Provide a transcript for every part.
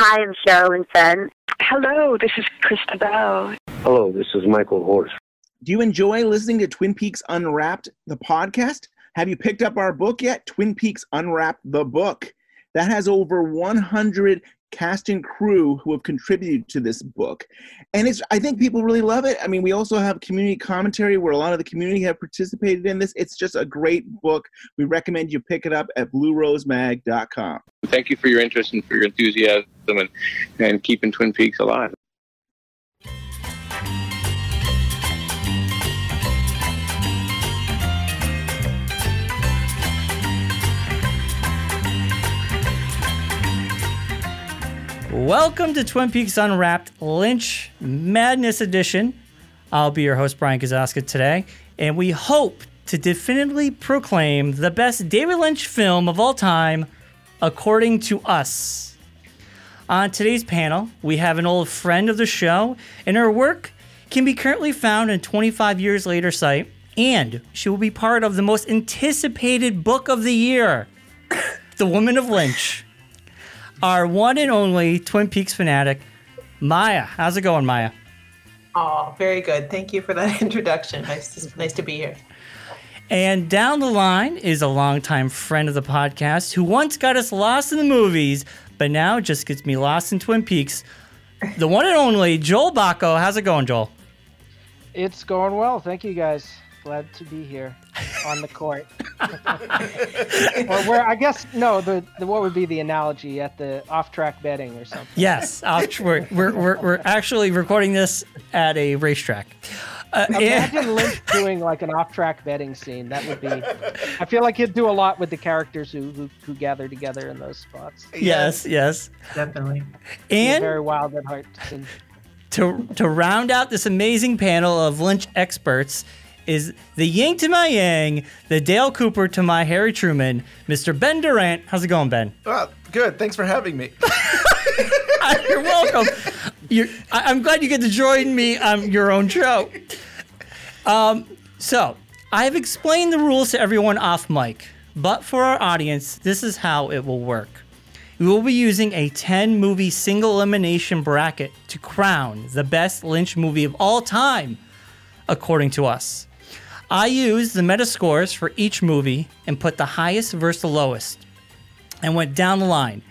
Hi, I'm Sherilyn Fenn. Hello, this is Chrysta Bell. Hello, this is Michael Horse. Do you enjoy listening to Twin Peaks Unwrapped, the podcast? Have you picked up our book yet? Twin Peaks Unwrapped, the book. That has over 100 cast and crew who have contributed to this book. And it's I think people really love it. I mean, we also have community commentary where a lot of the community have participated in this. It's just a great book. We recommend you pick it up at bluerosemag.com. Thank you for your interest and for your enthusiasm and, and keeping Twin Peaks alive. Welcome to Twin Peaks Unwrapped Lynch Madness Edition. I'll be your host, Bryon Kozaczka, today, and we hope to definitively proclaim the best David Lynch film of all time, according to us. On today's panel, we have an old friend of the show, and her work can be currently found in 25 Years Later site, and she will be part of the most anticipated book of the year, The Woman of Lynch our one and only Twin Peaks fanatic, Maya. How's it going, Maya? Oh, very good. Thank you for that introduction. Nice to, nice to be here. And down the line is a longtime friend of the podcast who once got us lost in the movies, but now just gets me lost in Twin Peaks. The one and only Joel Bocko. How's it going, Joel? It's going well. Thank you, guys. Glad to be here on the court. or where I guess no, the, the what would be the analogy at the off-track betting or something? Yes, off, we're, we're, we're, we're actually recording this at a racetrack. Uh, Imagine yeah. Lynch doing like an off-track betting scene. That would be. I feel like he'd do a lot with the characters who who, who gather together in those spots. Yes, yes, definitely. And very wild at heart. To to round out this amazing panel of Lynch experts is the Ying to my Yang, the Dale Cooper to my Harry Truman, Mr. Ben Durant. How's it going, Ben? Uh, good. Thanks for having me. You're welcome. You're, I, am glad you get to join me on your own show. Um, so, I've explained the rules to everyone off mic, but for our audience, this is how it will work. We will be using a 10 movie single elimination bracket to crown the best Lynch movie of all time, according to us. I used the Metascores for each movie and put the highest versus the lowest and went down the line.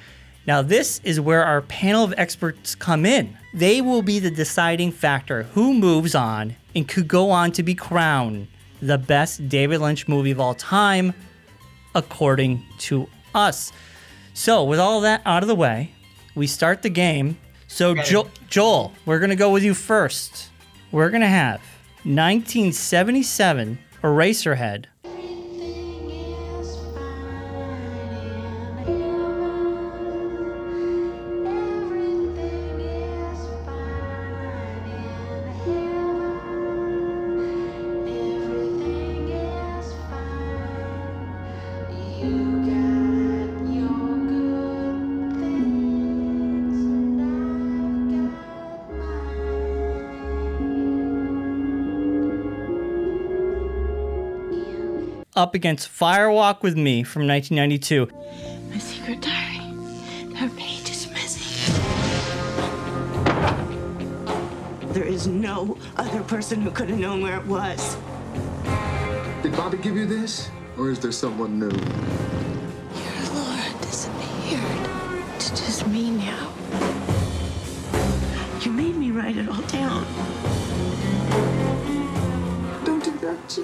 Now, this is where our panel of experts come in. They will be the deciding factor who moves on and could go on to be crowned the best David Lynch movie of all time, according to us. So, with all that out of the way, we start the game. So, jo- Joel, we're going to go with you first. We're going to have 1977 Eraserhead up against Firewalk with Me from 1992. My secret diary. That page is missing. There is no other person who could have known where it was. Did Bobby give you this? Or is there someone new?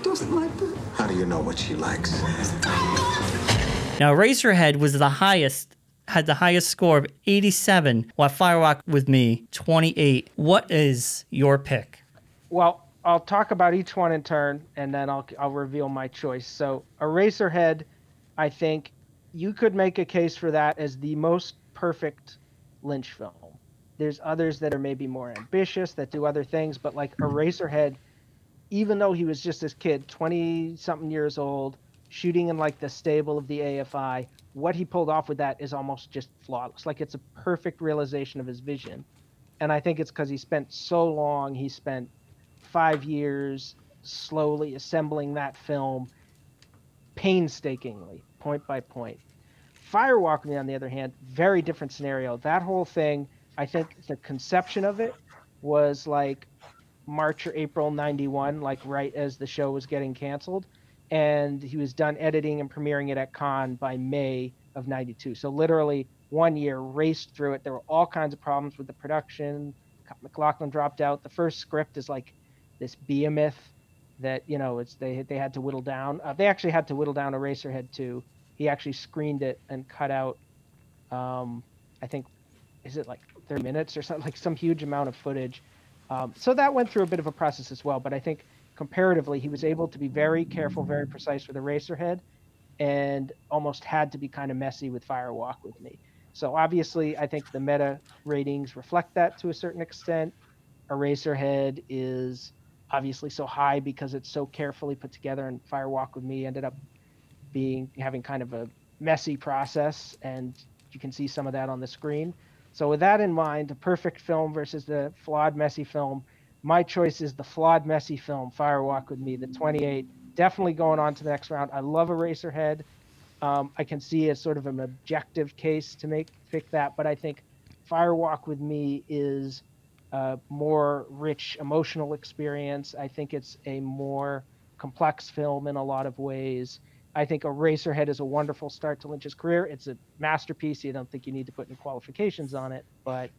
Doesn't like that. How do you know what she likes? Now, Eraserhead was the highest, had the highest score of 87, while Firewalk with Me, 28. What is your pick? Well, I'll talk about each one in turn, and then I'll, I'll reveal my choice. So, Eraserhead, I think you could make a case for that as the most perfect Lynch film. There's others that are maybe more ambitious, that do other things, but like Eraserhead – even though he was just this kid, 20 something years old, shooting in like the stable of the AFI, what he pulled off with that is almost just flawless. Like it's a perfect realization of his vision. And I think it's because he spent so long, he spent five years slowly assembling that film painstakingly, point by point. Firewalk on the other hand, very different scenario. That whole thing, I think the conception of it was like March or April 91, like right as the show was getting canceled. And he was done editing and premiering it at Cannes by May of 92. So literally one year raced through it. There were all kinds of problems with the production. McLaughlin dropped out. The first script is like this behemoth that, you know, it's they, they had to whittle down. Uh, they actually had to whittle down Eraserhead too. He actually screened it and cut out, um, I think, is it like 30 minutes or something, like some huge amount of footage um, so that went through a bit of a process as well. But I think comparatively, he was able to be very careful, very precise with Eraserhead, and almost had to be kind of messy with Firewalk with me. So obviously, I think the meta ratings reflect that to a certain extent. Eraserhead is obviously so high because it's so carefully put together, and Firewalk with me ended up being having kind of a messy process, and you can see some of that on the screen. So with that in mind, the perfect film versus the flawed, messy film, my choice is the flawed, messy film, Firewalk with Me, the 28. Definitely going on to the next round. I love Eraserhead. Um, I can see as sort of an objective case to make pick that, but I think Firewalk with Me is a more rich emotional experience. I think it's a more complex film in a lot of ways. I think Eraserhead is a wonderful start to Lynch's career. It's a masterpiece. You don't think you need to put any qualifications on it, but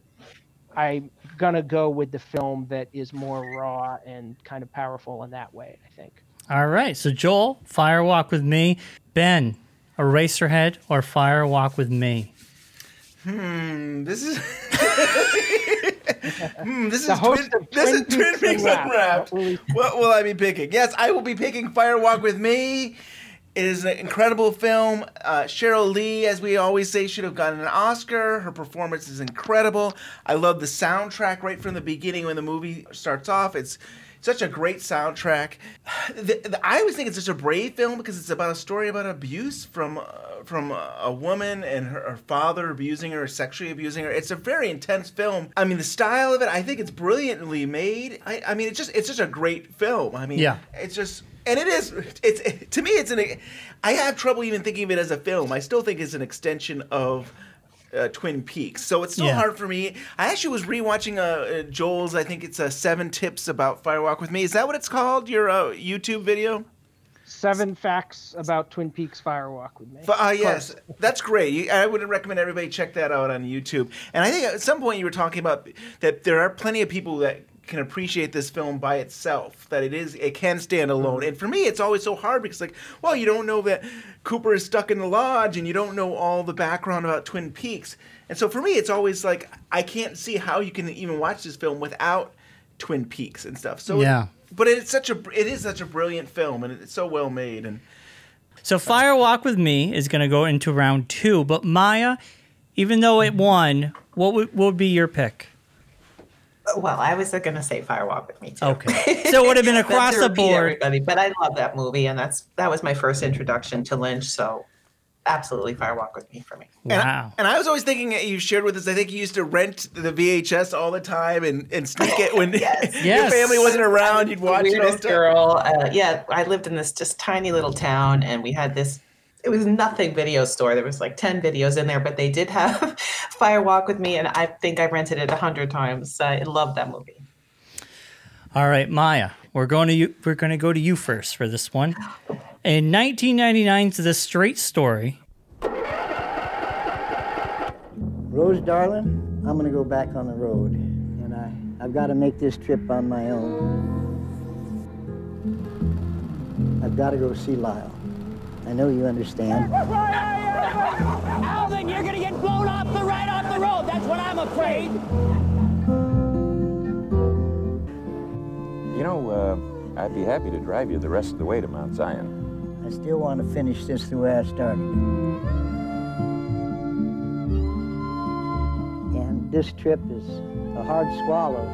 I'm gonna go with the film that is more raw and kind of powerful in that way. I think. All right. So Joel, Firewalk with me. Ben, Eraserhead or Firewalk with me. Hmm. This is. hmm, this is Twin, this is Twin Peaks Twin Peaks Unwrapped. Unwrapped. What will I be picking? Yes, I will be picking Firewalk with Me. It is an incredible film. Uh, Sheryl Lee, as we always say, should have gotten an Oscar. Her performance is incredible. I love the soundtrack right from the beginning when the movie starts off. It's such a great soundtrack. The, the, I always think it's such a brave film because it's about a story about abuse from uh, from a woman and her, her father abusing her, sexually abusing her. It's a very intense film. I mean, the style of it, I think it's brilliantly made. I, I mean, it's just it's just a great film. I mean, Yeah. it's just and it is it's it, to me it's an i have trouble even thinking of it as a film i still think it's an extension of uh, twin peaks so it's still Yeah. hard for me i actually was rewatching uh, uh, joel's i think it's uh, seven tips about firewalk with me is that what it's called your uh, youtube video Seven facts about Twin Peaks Firewalk with me. But, uh, yes, that's great. You- I would recommend everybody check that out on YouTube. And I think at some point you were talking about that there are plenty of people that can appreciate this film by itself. That it is, it can stand alone. Mm-hmm. And for me, it's always so hard because, like, well, you don't know that Cooper is stuck in the lodge, and you don't know all the background about Twin Peaks. And so for me, it's always like I can't see how you can even watch this film without Twin Peaks and stuff. So Yeah. But it's such a it is such a brilliant film, and it's so well made. And So fire walk with me is going to go into round two, but Maya, even though it won, what would, what would be your pick? Well, I was going to say Firewalk with me too. Okay. So it would have been across the board. Everybody, but I love that movie, and that's that was my first introduction to Lynch. So, absolutely, Firewalk with me for me. And I, and I was always thinking that you shared with us. I think you used to rent the VHS all the time and, and sneak it when your Yes. family wasn't around. You'd watch it all the time. girl. Uh, yeah, I lived in this just tiny little town, and we had this. It was nothing video store. There was like ten videos in there, but they did have Firewalk with me, and I think I rented it a hundred times. I love that movie. All right, Maya, we're going to you. We're going to go to you first for this one. In 1999's The Straight Story, Rose, darling, I'm gonna go back on the road, and I, I've got to make this trip on my own. I've got to go see Lyle. I know you understand. Alvin, you're gonna get blown off the right off the road. That's what I'm afraid. You know, uh, I'd be happy to drive you the rest of the way to Mount Zion. I still want to finish this the way I started. And this trip is a hard swallow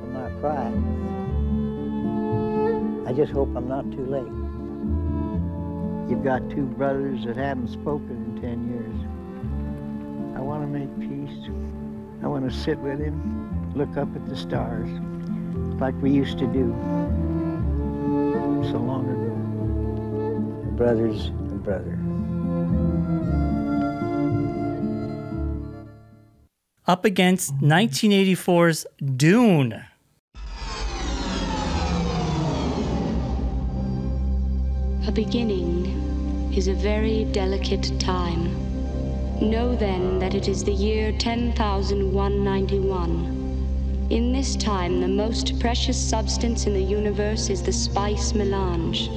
for my pride. I just hope I'm not too late. You've got two brothers that haven't spoken in 10 years. I want to make peace. I want to sit with him, look up at the stars, like we used to do so long ago. Brothers and brother. Up against 1984's Dune. A beginning is a very delicate time. Know then that it is the year 10,191. In this time, the most precious substance in the universe is the spice melange.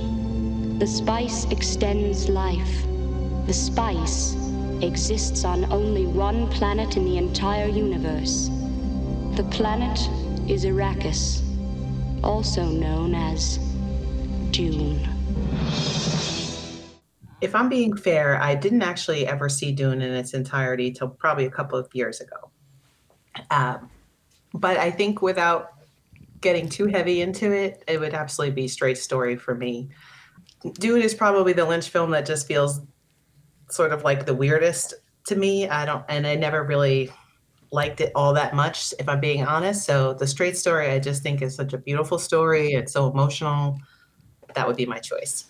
The spice extends life. The spice exists on only one planet in the entire universe. The planet is Arrakis, also known as Dune. If I'm being fair, I didn't actually ever see Dune in its entirety till probably a couple of years ago. Um, but I think without getting too heavy into it, it would absolutely be straight story for me. Dune is probably the Lynch film that just feels sort of like the weirdest to me. I don't, and I never really liked it all that much, if I'm being honest. So the straight story, I just think is such a beautiful story. It's so emotional. That would be my choice.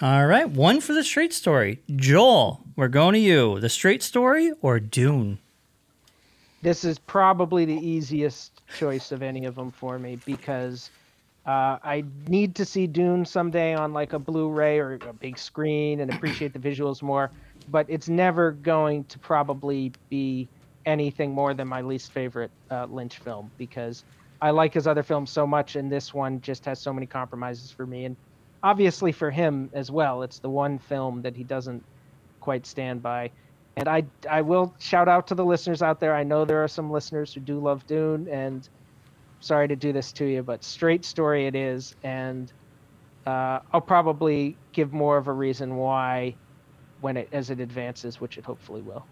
All right, one for the straight story. Joel, we're going to you. The straight story or Dune? This is probably the easiest choice of any of them for me because uh, I need to see Dune someday on like a Blu-ray or a big screen and appreciate the visuals more. But it's never going to probably be anything more than my least favorite uh, Lynch film because I like his other films so much, and this one just has so many compromises for me. And obviously for him as well, it's the one film that he doesn't quite stand by. And I, I will shout out to the listeners out there. I know there are some listeners who do love Dune, and sorry to do this to you, but straight story it is. And uh, I'll probably give more of a reason why when it as it advances, which it hopefully will.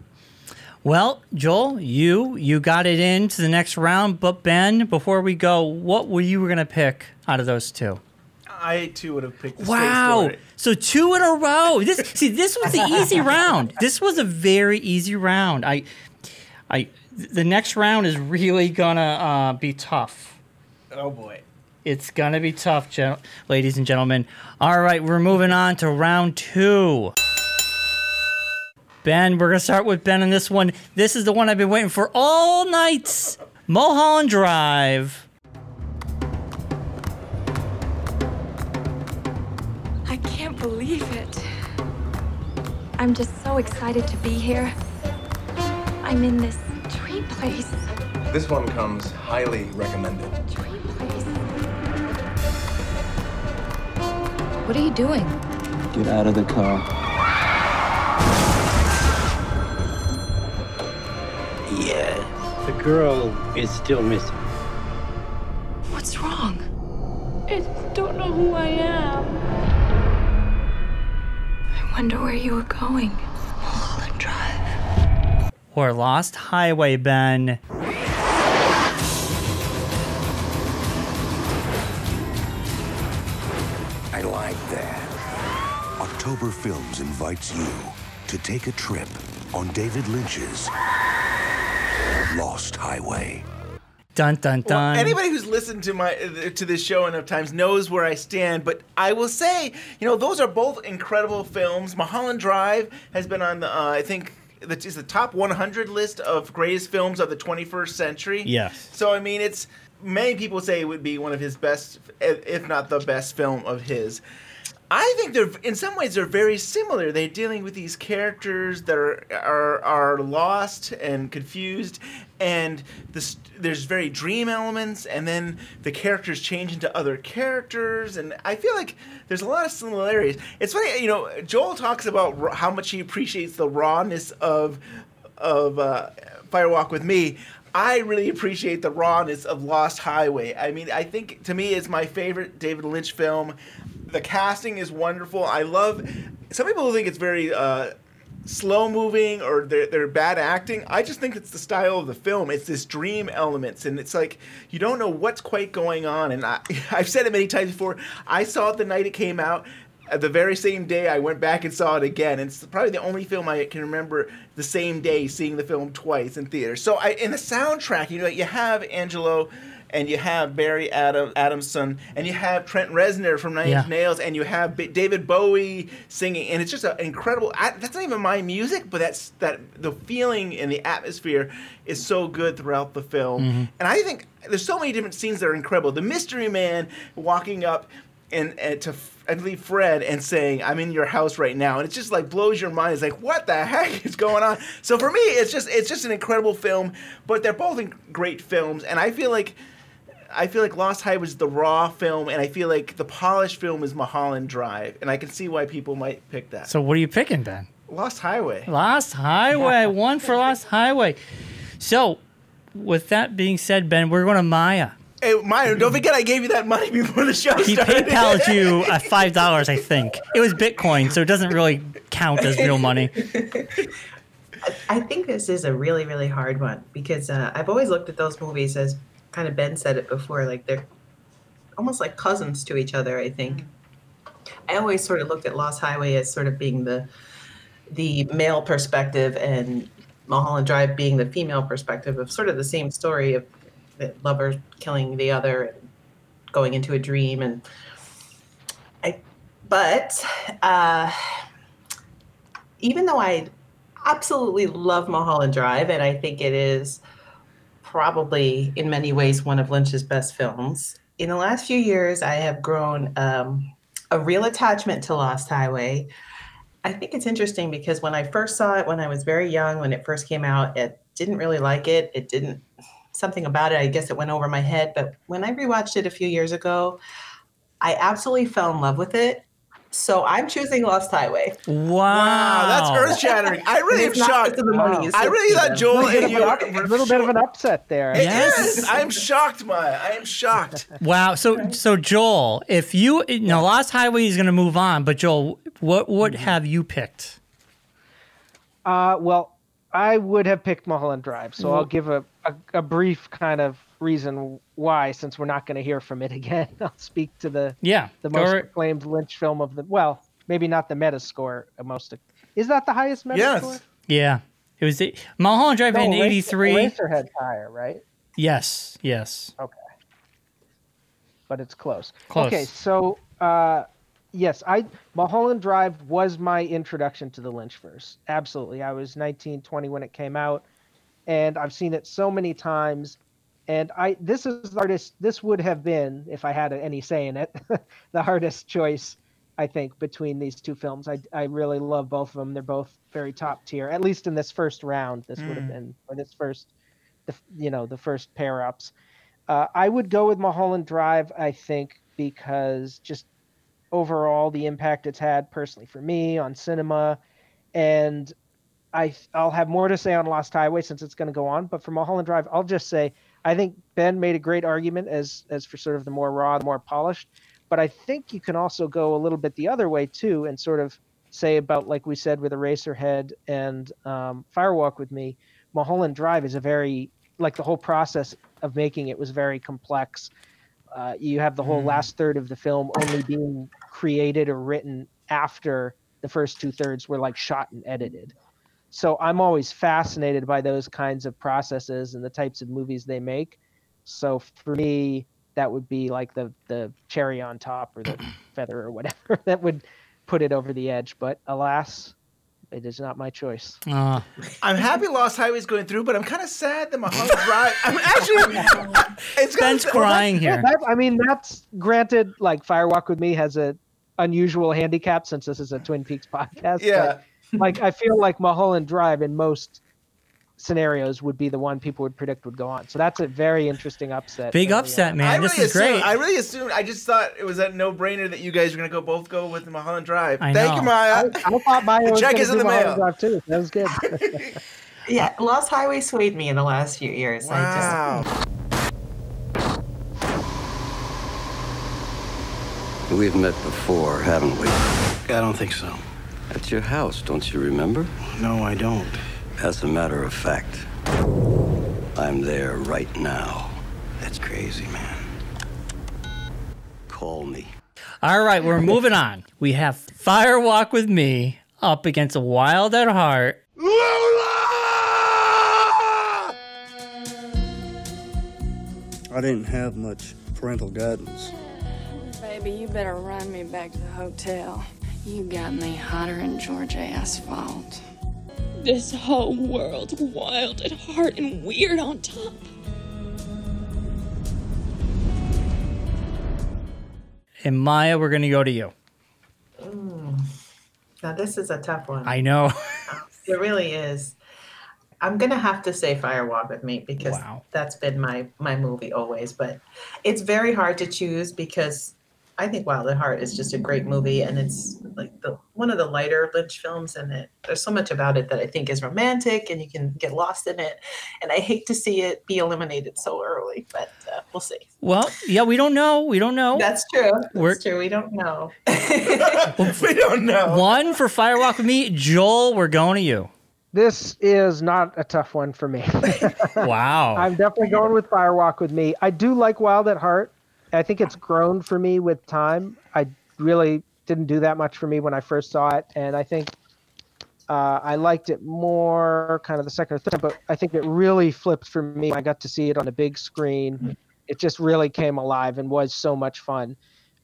Well, Joel, you you got it into the next round, but Ben, before we go, what were you going to pick out of those two? I too would have picked. The Wow. Story. So two in a row. This see, this was the easy round. This was a very easy round. I I the next round is really gonna uh, be tough. Oh boy. It's gonna be tough, gen- ladies and gentlemen. All right, we're moving on to round two. Ben, we're gonna start with Ben on this one. This is the one I've been waiting for all night. Mulholland Drive. Believe it. I'm just so excited to be here. I'm in this dream place. This one comes highly recommended. What are you doing? Get out of the car. Yeah, the girl is still missing. What's wrong? I just don't know who I am. I wonder where you were going. Mulholland Drive. or Lost Highway, Ben. I like that. October Films invites you to take a trip on David Lynch's Lost Highway. Dun dun Well, anybody who's listened to my to this show enough times knows where I stand, but I will say, you know, those are both incredible films. Mulholland Drive has been on the, uh, I think, that is the top 100 list of greatest films of the 21st century. Yes. So I mean, it's many people say it would be one of his best, if not the best film of his. I think they're in some ways they're very similar. They're dealing with these characters that are are, are lost and confused, and this, there's very dream elements, and then the characters change into other characters, and I feel like there's a lot of similarities. It's funny, you know. Joel talks about how much he appreciates the rawness of of uh, Firewalk with Me. I really appreciate the rawness of Lost Highway. I mean, I think to me it's my favorite David Lynch film. The casting is wonderful. I love. Some people think it's very uh, slow moving or they're, they're bad acting. I just think it's the style of the film. It's this dream elements, and it's like you don't know what's quite going on. And I, I've said it many times before. I saw it the night it came out. At the very same day, I went back and saw it again. It's probably the only film I can remember the same day seeing the film twice in theaters. So, I in the soundtrack, you know, you have Angelo and you have Barry Adam, Adamson, and you have Trent Reznor from Nine Yeah. Inch Nails, and you have B- David Bowie singing, and it's just an incredible. I, that's not even my music, but that's that the feeling and the atmosphere is so good throughout the film, Mhm. and I think there's so many different scenes that are incredible. The mystery man walking up and, and to I believe Fred and saying, "I'm in your house right now," and it just like blows your mind. It's like, what the heck is going on? So for me, it's just it's just an incredible film. But they're both in great films, and I feel like I feel like Lost Highway was the raw film, and I feel like the polished film is Mulholland Drive, and I can see why people might pick that. So what are you picking, Ben? Lost Highway. Lost Highway. One for Lost Highway. So, with that being said, Ben, we're going to Maya. Hey, Maya, don't forget I gave you that money before the show He started. PayPal'd you uh, five dollars, I think. It was Bitcoin, so it doesn't really count as real money. I think this is a really, really hard one because uh, I've always looked at those movies as kind of Ben said it before, like they're almost like cousins to each other. I think. I always sort of looked at Lost Highway as sort of being the the male perspective, and Mulholland Drive being the female perspective of sort of the same story of the lover killing the other and going into a dream and. I, but uh, even though I absolutely love Mulholland Drive, and I think it is probably in many ways one of Lynch's best films. In the last few years, I have grown um, a real attachment to Lost Highway. I think it's interesting because when I first saw it when I was very young, when it first came out, it didn't really like it. It didn't something about it. I guess it went over my head. But when I rewatched it a few years ago, I absolutely fell in love with it. So I'm choosing Lost Highway. Wow, that's earth shattering. I really am shocked. because the money you I really thought Joel little, bit and you a little bit of an upset there. It is. I am shocked, Maya. I am shocked. Wow. So, so Joel, if you, you know, Lost Highway is going to move on, but Joel, what what have you picked? Uh, well, I would have picked Mulholland Drive, so I'll give a, a, a brief kind of reason why, since we're not going to hear from it again. I'll speak to the Yeah, the most right- acclaimed Lynch film of the well, maybe not the Metascore. uh, Most is that the highest Metascore? Yes. Yeah, it was the, Mulholland Drive No, in Eraser- '83. Eraserhead's higher, right? Yes, yes. Okay. But it's close. Close. Okay, so uh, yes, I Mulholland Drive was my introduction to the Lynchverse. Absolutely. I was 19, 20 when it came out, and I've seen it so many times. And I this is the hardest. This would have been, if I had any say in it, the hardest choice. I think between these two films, I I really love both of them. They're both very top tier. At least in this first round, this would have Mm. been or this first, the you know the first pair ups. Uh, I would go with Mulholland Drive, I think, because just overall the impact it's had personally for me on cinema, and I I'll have more to say on Lost Highway since it's going to go on. But for Mulholland Drive, I'll just say I think Ben made a great argument as as for sort of the more raw, the more polished. But I think you can also go a little bit the other way too, and sort of say about like we said with Eraserhead and um, Firewalk with Me, Mulholland Drive is a very like the whole process of making it was very complex. Uh, you have the whole Mm. last third of the film only being created or written after the first two thirds were like shot and edited. So I'm always fascinated by those kinds of processes and the types of movies they make. So for me, that would be like the the cherry on top or the feather or whatever that would put it over the edge. But alas, it is not my choice. Uh, I'm happy Lost Highway's going through, but I'm kind of sad that Mulholland Drive. I'm actually. It's gonna- Ben's crying Yeah, here. that- I mean, that's granted. Like Firewalk with Me has a unusual handicap since this is a Twin Peaks podcast. Yeah. but, like I feel like Mulholland Drive in most scenarios would be the one people would predict would go on. So that's a very interesting upset. Big upset, on. man. I this really is great. assumed, I really assumed. I just thought it was a no-brainer that you guys were gonna go both go with Mulholland Drive. I Thank know. you, Maya. I, I thought Maya The was check is in the Mulholland mail. Drive too. That was good. Yeah, Lost Highway swayed me in the last few years. I Wow. We've met before, haven't we? I don't think so. At your house, don't you remember? No, I don't. As a matter of fact, I'm there right now. That's crazy, man. Call me. All right, we're moving on. We have Fire Walk with Me up against a Wild at Heart. I didn't have much parental guidance. Baby, you better run me back to the hotel. You got me hotter than Georgia asphalt. This whole world's wild at heart and weird on top. And Maya, we're gonna go to you. Mm. Now this is a tough one. I know. It really is. I'm gonna have to say Firewalk with Me because that's been my my movie always. But it's very hard to choose because I think Wild at Heart is just a great movie, and it's like the one of the lighter Lynch films, and it there's so much about it that I think is romantic, and you can get lost in it. And I hate to see it be eliminated so early, but uh, we'll see. Well, yeah, we don't know. We don't know. That's true. That's We're- true. We don't know. we don't know. One for Firewalk with Me. Joel, we're going to you. This is not a tough one for me. Wow. I'm definitely going with Firewalk with Me. I do like Wild at Heart. I think it's grown for me with time. I really didn't do that much for me when I first saw it, and I think uh, I liked it more kind of the second or third. But I think it really flipped for me. when I got to see it on a big screen. It just really came alive and was so much fun.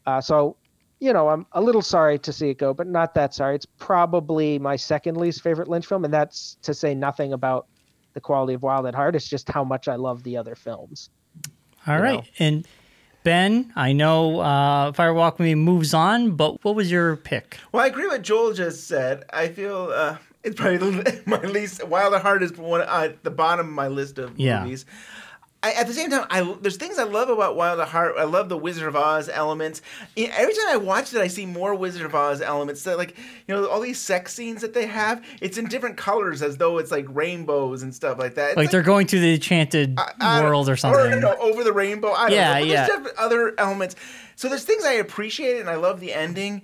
Uh, so, you know, I'm a little sorry to see it go, but not that sorry. It's probably my second least favorite Lynch film, and that's to say nothing about the quality of Wild at Heart. It's just how much I love the other films. All right, know. And Ben, I know uh, Firewalk Me moves on, but what was your pick? Well, I agree with Joel just said. I feel uh, it's probably my least. Wild at Heart is one at the bottom of my list of Yeah. movies. I, at the same time, I there's things I love about Wild at Heart. I love the Wizard of Oz elements. Every time I watch it, I see more Wizard of Oz elements. That like you know all these sex scenes that they have. It's in different colors, as though it's like rainbows and stuff like that. It's Like, they're going to the enchanted I don't- world or something. Or, over the rainbow. I don't Yeah, know. But yeah. There's different other elements. So there's things I appreciate and I love the ending,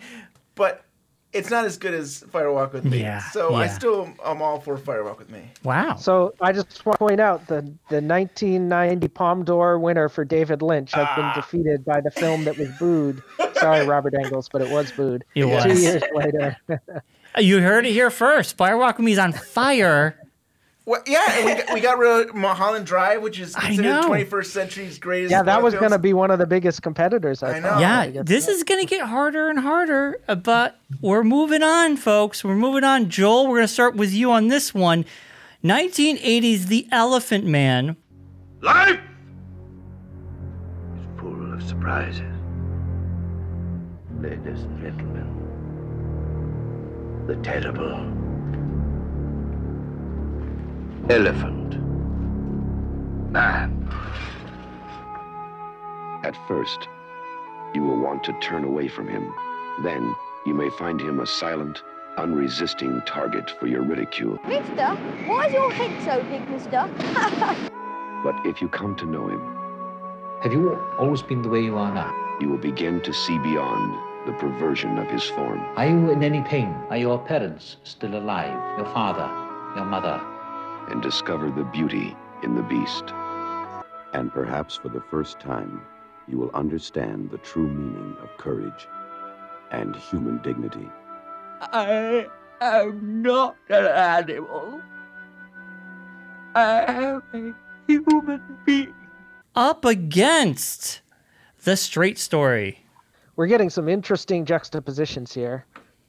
but it's not as good as Firewalk with Me. Yeah, So I yeah. still am all for Firewalk with Me. Wow. So I just want to point out the the 1990 Palme d'Or winner for David Lynch has Ah. been defeated by the film that was booed. Sorry, Robert Engels, but it was booed. It Two years later. You heard it here first. Firewalk with Me is on fire. Well, yeah, and we got, we got rid of Mulholland Drive, which is considered 21st century's greatest. yeah, that was going to be one of the biggest competitors. I, I thought. know. yeah, this is going to get harder and harder, uh, but we're moving on, folks. We're moving on. Joel, we're going to start with you on this one. 1980s The Elephant Man. Life is full of surprises. Ladies and gentlemen, the terrible elephant man. At first, you will want to turn away from him. Then, you may find him a silent, unresisting target for your ridicule. Mister, why is your head so big, mister? But if you come to know him, Have you always been the way you are now? you will begin to see beyond the perversion of his form. Are you in any pain? Are your parents still alive? Your father? Your mother? And discover the beauty in the beast. And perhaps for the first time, you will understand the true meaning of courage and human dignity. I am not an animal. I am a human being. Up against The Straight Story. We're getting some interesting juxtapositions here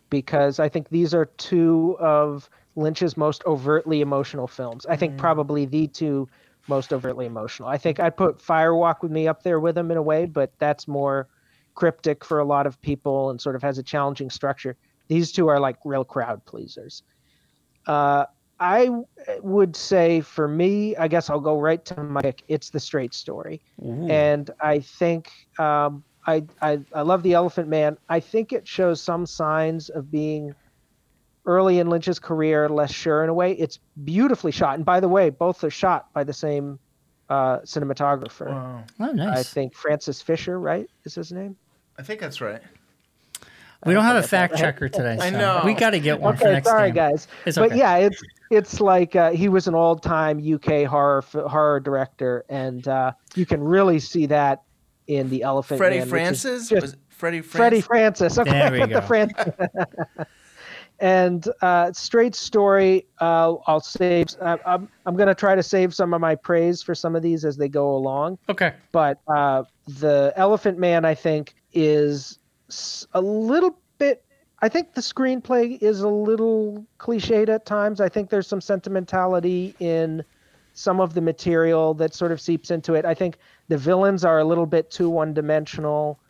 because I think these are two of Lynch's most overtly emotional films. I think probably the two most overtly emotional. I think I'd put Firewalk with Me up there with him in a way, but that's more cryptic for a lot of people and sort of has a challenging structure. These two are like real crowd pleasers. Uh, I would say for me, I guess I'll go right to my pick. It's the straight story. And I think um, I, I I love the Elephant Man. I think it shows some signs of being early in Lynch's career, less sure in a way. It's beautifully shot, and by the way, both are shot by the same uh, cinematographer. Wow. Oh, nice. I think Francis Fisher, right, is his name. I think that's right. We don't have a fact checker today. I know. We got to get one for Okay, next sorry time. guys, It's but okay. yeah, it's it's like uh, he was an old-time UK horror f- horror director, and uh, you can really see that in the Elephant Freddie Man, which Francis? just- Was it Freddie Freddie Francis? Francis. Okay, There we the go. Francis. And uh, straight story, uh, I'll save. Uh, I'm I'm gonna try to save some of my praise for some of these as they go along. Okay. But uh, the Elephant Man, I think, is a little bit. I think the screenplay is a little cliched at times. I think there's some sentimentality in some of the material that sort of seeps into it. I think the villains are a little bit too one dimensional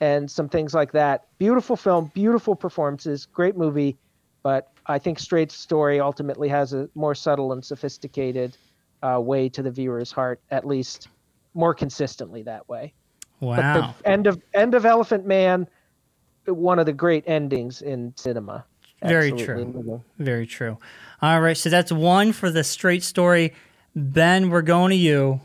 and some things like that. Beautiful film, beautiful performances, great movie, but I think Straight Story ultimately has a more subtle and sophisticated uh, way to the viewer's heart, at least more consistently that way. Wow. But the end of end of Elephant Man, one of the great endings in cinema. Very Absolutely. true. Very true. All right, so that's one for the straight story. Ben, we're going to you.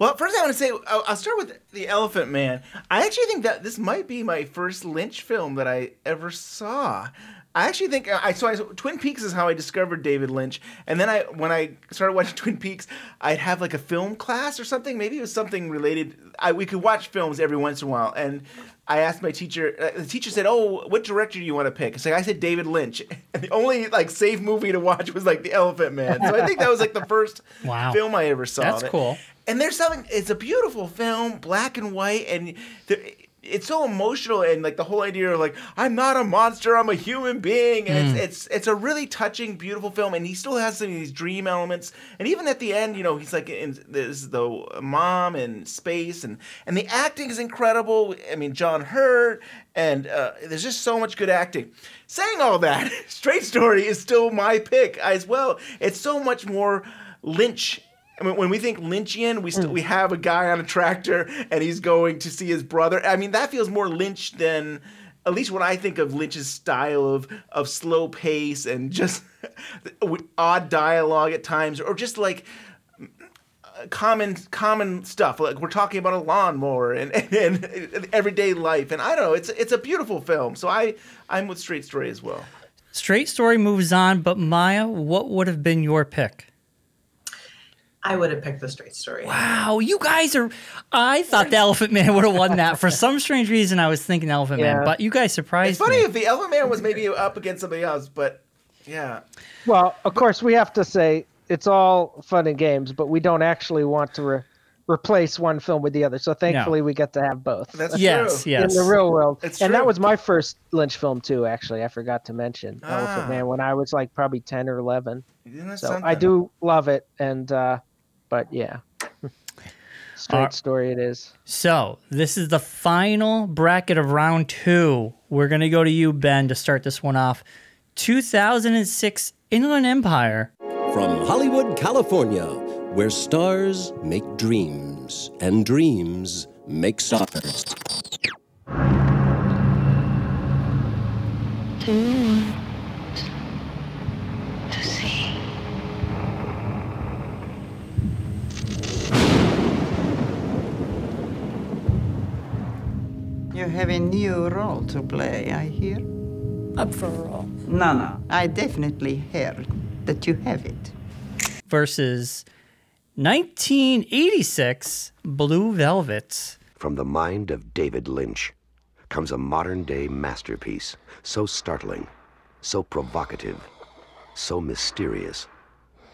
Well, first I want to say I'll, I'll start with the Elephant Man. I actually think that this might be my first Lynch film that I ever saw. I actually think I so I, Twin Peaks is how I discovered David Lynch, and then I when I started watching Twin Peaks, I'd have like a film class or something. Maybe it was something related. I, we could watch films every once in a while, and I asked my teacher. Uh, the teacher said, "Oh, what director do you want to pick?" So I said David Lynch, and the only like safe movie to watch was like The Elephant Man. So I think that was like the first Wow. film I ever saw. That's cool. And there's something. It's a beautiful film, black and white, and there, it's so emotional. And like the whole idea of like I'm not a monster, I'm a human being. And Mm. it's, it's it's a really touching, beautiful film. And he still has some of these dream elements. And even at the end, you know, he's like in there's the mom and space, and and the acting is incredible. I mean, John Hurt, and uh, there's just so much good acting. Saying all that, Straight Story is still my pick as well. It's so much more Lynch. I mean, when we think Lynchian, we st- we have a guy on a tractor and he's going to see his brother. I mean, that feels more Lynch than at least when I think of Lynch's style of of slow pace and just odd dialogue at times, or just like uh, common common stuff. Like we're talking about a lawnmower and, and, and everyday life, and I don't know. It's it's a beautiful film. So I I'm with Straight Story as well. Straight story moves on, but Maya, what would have been your pick? I would have picked the straight story. Wow, you guys are. I thought the Elephant Man would have won that. For some strange reason, I was thinking Elephant Man, but you guys surprised me. It's funny me. if the Elephant Man was maybe up against somebody else, but yeah. Well, of course, we have to say it's all fun and games, but we don't actually want to re- replace one film with the other. So thankfully, we get to have both. That's Yes, true. yes. In the real world, It's and true. that was my first Lynch film too. Actually, I forgot to mention Ah. Elephant Man when I was like probably ten or eleven. Isn't that So I do love it, and uh, but yeah, straight Uh, story it is. So this is the final bracket of round two. We're gonna go to you, Ben, to start this one off. 2006 Inland Empire. From Hollywood, California, where stars make dreams and dreams make stars. Do you want to see? You have a new role to play, I hear. Up for a role. No, no. I definitely heard that you have it. versus 1986 Blue Velvet. From the mind of David Lynch comes a modern day masterpiece, so startling, so provocative, so mysterious,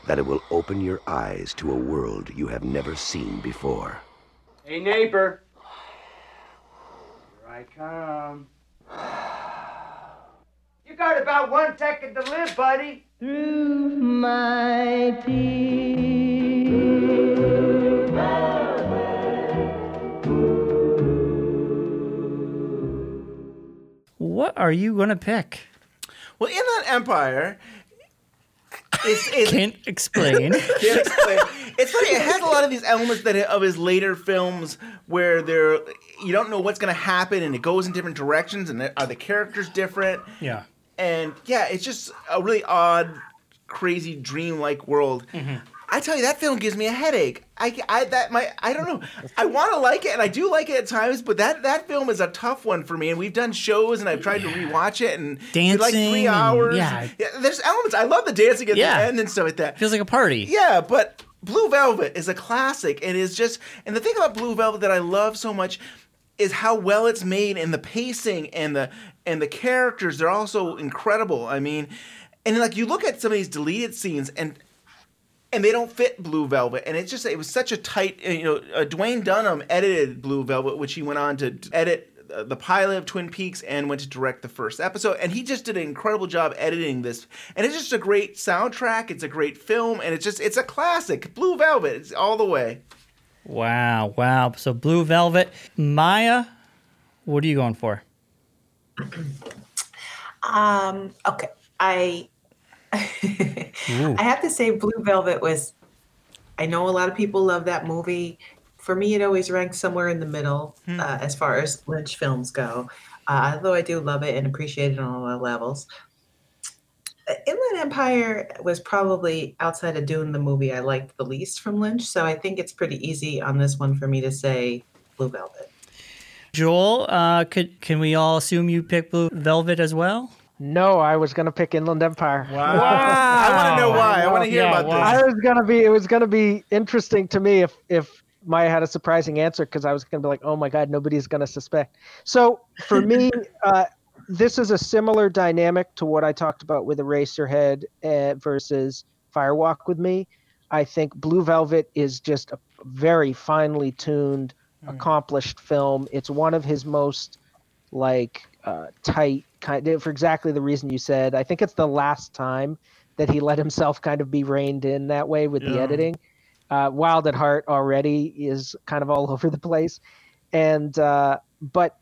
that it will open your eyes to a world you have never seen before. Hey, neighbor. Here I come. You got about one second to live, buddy. Through my What are you gonna pick? Well, Inland Empire is, is Can't explain. Can't explain. It's funny. It has a lot of these elements that of his later films where they're you don't know what's going to happen and it goes in different directions and are the characters different? Yeah. And yeah, it's just a really odd, crazy, dreamlike world. Mm-hmm. I tell you, that film gives me a headache. I, I that my I don't know. I want to like it, and I do like it at times, but that that film is a tough one for me. And we've done shows, and I've tried to rewatch it, and it's like Dancing three and- hours. yeah. there's elements. I love the dancing at Yeah. the end and stuff like that. Feels like a party. Yeah, but Blue Velvet is a classic and is just and the thing about Blue Velvet that I love so much is how well it's made and the pacing and the and the characters they're also incredible. I mean, and like you look at some of these deleted scenes and and they don't fit Blue Velvet, and it's just it was such a tight. You know, uh, Duwayne Dunham edited Blue Velvet, which he went on to edit the pilot of Twin Peaks and went to direct the first episode, and he just did an incredible job editing this. And it's just a great soundtrack. It's a great film, and it's just it's a classic. Blue Velvet, it's all the way. Wow, wow. So Blue Velvet, Maya, what are you going for? Um, okay. I I have to say Blue Velvet was I know a lot of people love that movie. For me it always ranks somewhere in the middle Hmm. uh, as far as Lynch films go. Uh, although I do love it and appreciate it on a lot of levels. Uh, Inland Empire was probably outside of Dune the movie I liked the least from Lynch, so I think it's pretty easy on this one for me to say Blue Velvet. Joel, uh, could can we all assume you picked Blue Velvet as well? No, I was gonna pick Inland Empire. Wow. I want to know why. I want to hear Yeah, about wow. I was gonna be. It was gonna be interesting to me if if Maya had a surprising answer because I was gonna be like, oh my god, nobody's gonna suspect. So for me, uh, this is a similar dynamic to what I talked about with Eraserhead uh, versus Firewalk with Me. I think Blue Velvet is just a very finely tuned, accomplished film. It's one of his most like uh, tight kind of for exactly the reason you said. I think it's the last time that he let himself kind of be reined in that way with the Yeah. editing. Uh, Wild at Heart already is kind of all over the place, and uh, but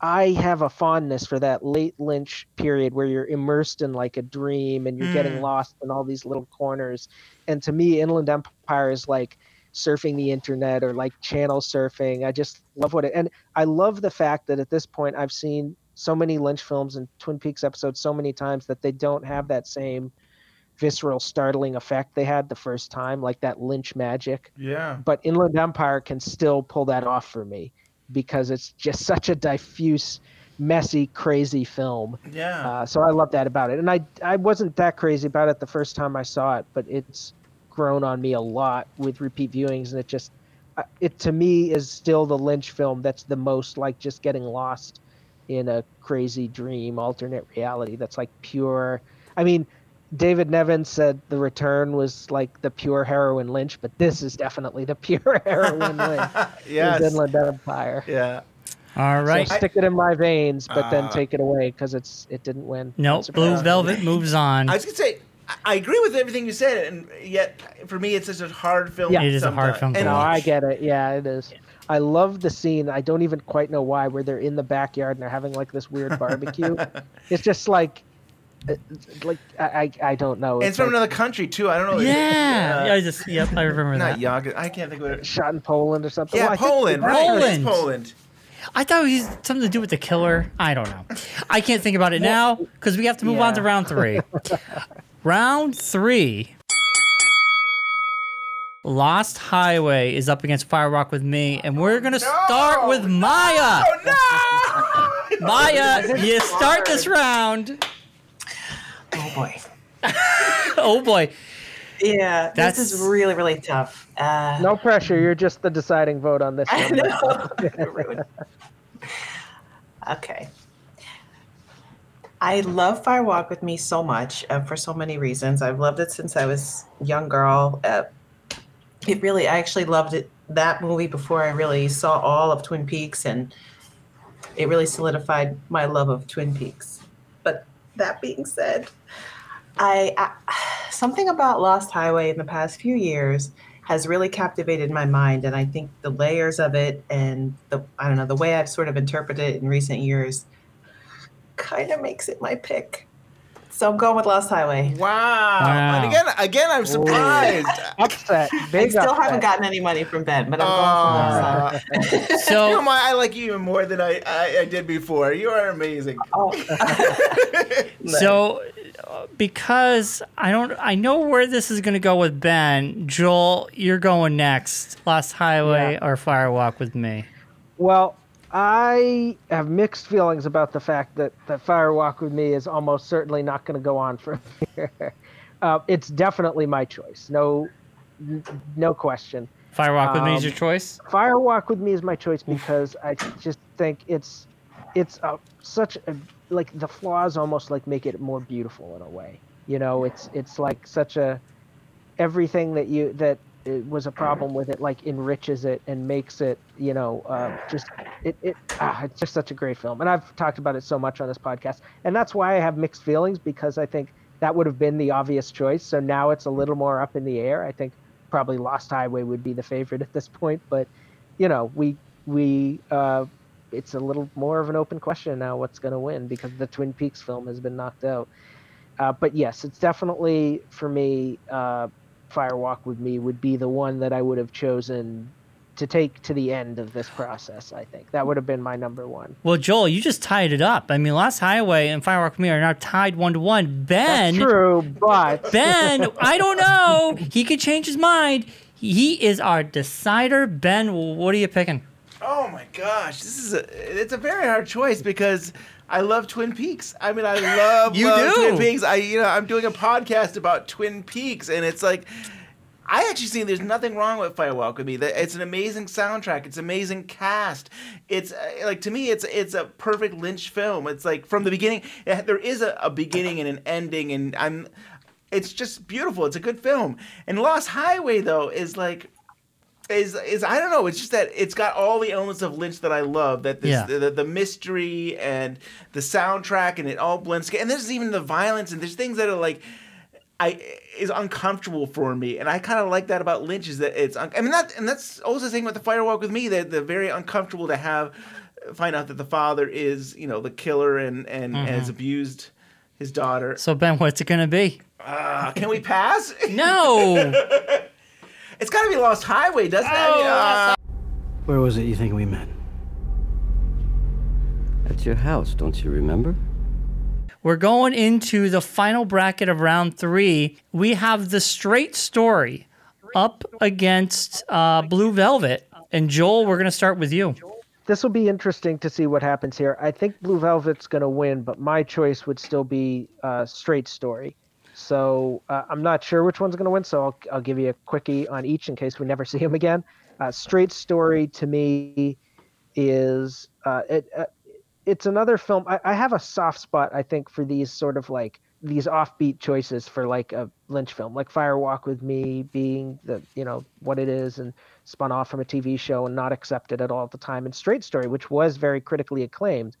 I have a fondness for that late Lynch period where you're immersed in like a dream and you're getting Mm. lost in all these little corners. And to me, Inland Empire is like surfing the internet or like channel surfing. I just love what it and I love the fact that at this point I've seen so many Lynch films and Twin Peaks episodes so many times that they don't have that same visceral startling effect they had the first time like that Lynch magic Yeah. but Inland Empire can still pull that off for me because it's just such a diffuse, messy, crazy film. Yeah. Uh, so I love that about it, and I I wasn't that crazy about it the first time I saw it, but it's grown on me a lot with repeat viewings, and it just uh, it to me is still the Lynch film that's the most like just getting lost in a crazy dream, alternate reality that's like pure. I mean, David Nevin said The Return was like the pure heroin Lynch, but this is definitely the pure heroin Lynch. Yes. Is Inland Empire. Yeah. All right. So stick it in my veins, but then Uh, take it away because it's it didn't win. No, Not Blue. Velvet moves on. I was gonna say I- I agree with everything you said, and yet for me it's such a hard film. Yeah. It is a hard sometimes. film to And No, I get it. Yeah, it is. I love the scene. I don't even quite know why, where they're in the backyard and they're having like this weird barbecue. it's just like, like I, I, I don't know. And it's from like another country too. I don't know. Yeah. Uh, Yeah, I just yep, I remember not that. Yaga. I can't think of it. shot in Poland or something. Yeah, Well, I think Poland. Right. backyard- It's Poland. I thought it was something to do with the killer. I don't know. I can't think about it now because we have to move on to round three. round three. Lost Highway is up against Fire Walk with Me, and we're gonna start with Maya. Oh no! Maya, you start this round. Oh boy. Oh boy. Yeah, That's- this is really, really tough. Uh, No pressure. You're just the deciding vote on this I one. know. Okay. I love Fire Walk with Me so much uh, for so many reasons. I've loved it since I was a young girl. Uh, it really, I actually loved it that movie before I really saw all of Twin Peaks, and it really solidified my love of Twin Peaks. But that being said, I, I something about Lost Highway in the past few years has really captivated my mind, and I think the layers of it and the I don't know the way I've sort of interpreted it in recent years kind of makes it my pick. So I'm going with Lost Highway. Wow. Wow. And again, again, I'm surprised. upset. I still upset. haven't gotten any money from Ben, but I'm going for Lost Highway. Uh, So- you know, my, I like you even more than I, I, I did before. You are amazing. Oh, So, uh, because I don't, I know where this is going to go with Ben. Joel, you're going next. Lost Highway or Firewalk with me. Well, I have mixed feelings about the fact that that Fire Walk with Me is almost certainly not going to go on from here. Uh, it's definitely my choice, no, no question. Firewalk with Me is Um, your choice. Firewalk with Me is my choice because I just think it's it's a, such a like the flaws almost like make it more beautiful in a way. You know, it's it's like such a everything that you that it was a problem with it like enriches it and makes it you know uh, just it, it ah, it's just such a great film. And i've talked about it so much on this podcast. And that's why i have mixed feelings because i think that would have been the obvious choice. So now it's a little more up in the air. I think probably lost highway would be the favorite at this point. But you know we we uh, it's a little more of an open question now what's going to win because the twin peaks film has been knocked out uh, but yes, it's definitely for me. Uh, Firewalk with Me would be the one that I would have chosen to take to the end of this process. I think that would have been my number one. Well, Joel, you just tied it up. I mean, Lost Highway and Firewalk with Me are now tied one to one. Ben, That's true, but Ben, I don't know. He could change his mind. He is our decider. Ben, what are you picking? Oh my gosh, this is a it's a very hard choice because I love Twin Peaks. I mean, I love You love do. Twin Peaks. I you know I'm doing a podcast about Twin Peaks, and it's like. I actually think there's nothing wrong with Firewalk with Me. It's an amazing soundtrack. It's amazing cast. It's uh, like to me, it's it's a perfect Lynch film. It's like from the beginning, there is a, a beginning and an ending, and I'm. It's just beautiful. It's a good film. And Lost Highway though is like is is I don't know. It's just that it's got all the elements of Lynch that I love. That this, Yeah. the, the mystery and the soundtrack and it all blends. together. And there's even the violence and there's things that are like. I is uncomfortable for me, and I kind of like that about Lynch. Is that it's un- I mean that, and that's also the thing with the Firewalk with Me. That they're very uncomfortable to have find out that the father is you know the killer and and Mhm. has abused his daughter. So, Ben, what's it going to be? Uh, can we pass? No. it's got to be Lost Highway, doesn't it? I mean, uh, Where was it you think we met? At your house, don't you remember? We're going into the final bracket of round three. We have the straight story up against uh, Blue Velvet. And Joel, we're going to start with you. This will be interesting to see what happens here. I think Blue Velvet's going to win, but my choice would still be uh, Straight Story. So uh, I'm not sure which one's going to win. So I'll, I'll give you a quickie on each in case we never see him again. Uh, Straight Story to me is uh, it. Uh, it's another film. I, I have a soft spot, I think, for these sort of like these offbeat choices for like a Lynch film, like Fire Walk with Me being the you know what it is and spun off from a TV show and not accepted at all at the time, and Straight Story, which was very critically acclaimed,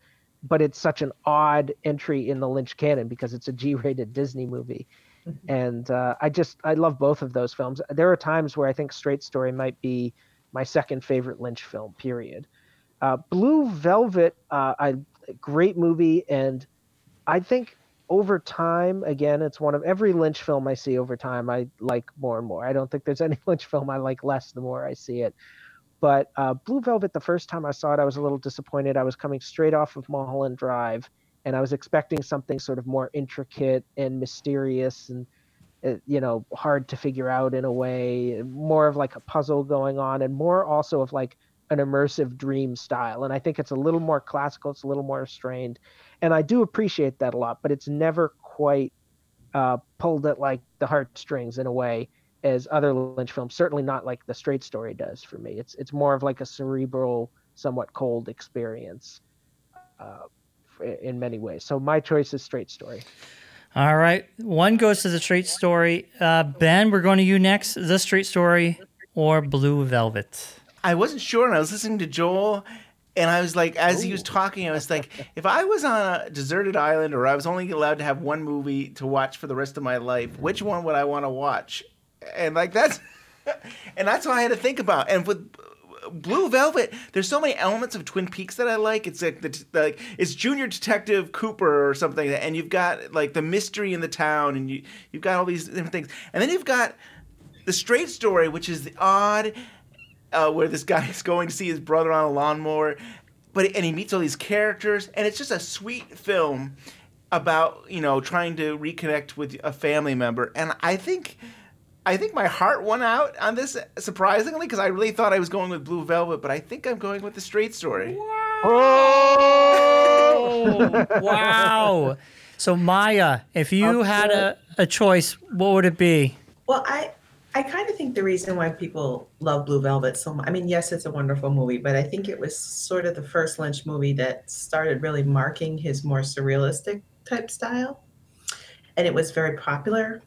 but it's such an odd entry in the Lynch canon because it's a G-rated Disney movie. And uh, I just I love both of those films. There are times where I think Straight Story might be my second favorite Lynch film. Period. Uh, Blue Velvet, uh, I great movie, and I think over time, again, it's one of every Lynch film I see over time. I like more and more. I don't think there's any Lynch film I like less the more I see it. But uh, Blue Velvet, the first time I saw it, I was a little disappointed. I was coming straight off of Mulholland Drive, and I was expecting something sort of more intricate and mysterious and uh, you know hard to figure out in a way more of like a puzzle going on and more also of like an immersive dream style. And i think it's a little more classical it's a little more restrained. And i do appreciate that a lot but it's never quite uh, pulled at like the heartstrings in a way as other lynch films certainly not like the straight story does for me it's it's more of like a cerebral somewhat cold experience uh, in many ways so my choice is straight story All right. One goes to the straight story. Uh, ben, we're going to you next. The straight story or Blue Velvet? I wasn't sure, and I was listening to Joel, and I was like, as he was talking, I was like, if I was on a deserted island or I was only allowed to have one movie to watch for the rest of my life, which one would I want to watch? And like that's, and that's what I had to think about. And with Blue Velvet, there's so many elements of Twin Peaks that I like. It's like the like it's Junior Detective Cooper or something, and you've got like the mystery in the town, and you you've got all these different things, and then you've got the straight story, which is the odd, uh, where this guy is going to see his brother on a lawnmower, but and he meets all these characters, and it's just a sweet film about you know trying to reconnect with a family member, and I think. I think my heart won out on this surprisingly because I really thought I was going with Blue Velvet, but I think I'm going with the Straight Story. Wow! Oh, wow. So, Maya, if you had a, a choice, what would it be? Well, I I kind of think the reason why people love Blue Velvet so much, I mean, yes, it's a wonderful movie, but I think it was sort of the first Lynch movie that started really marking his more surrealistic type style. And it was very popular,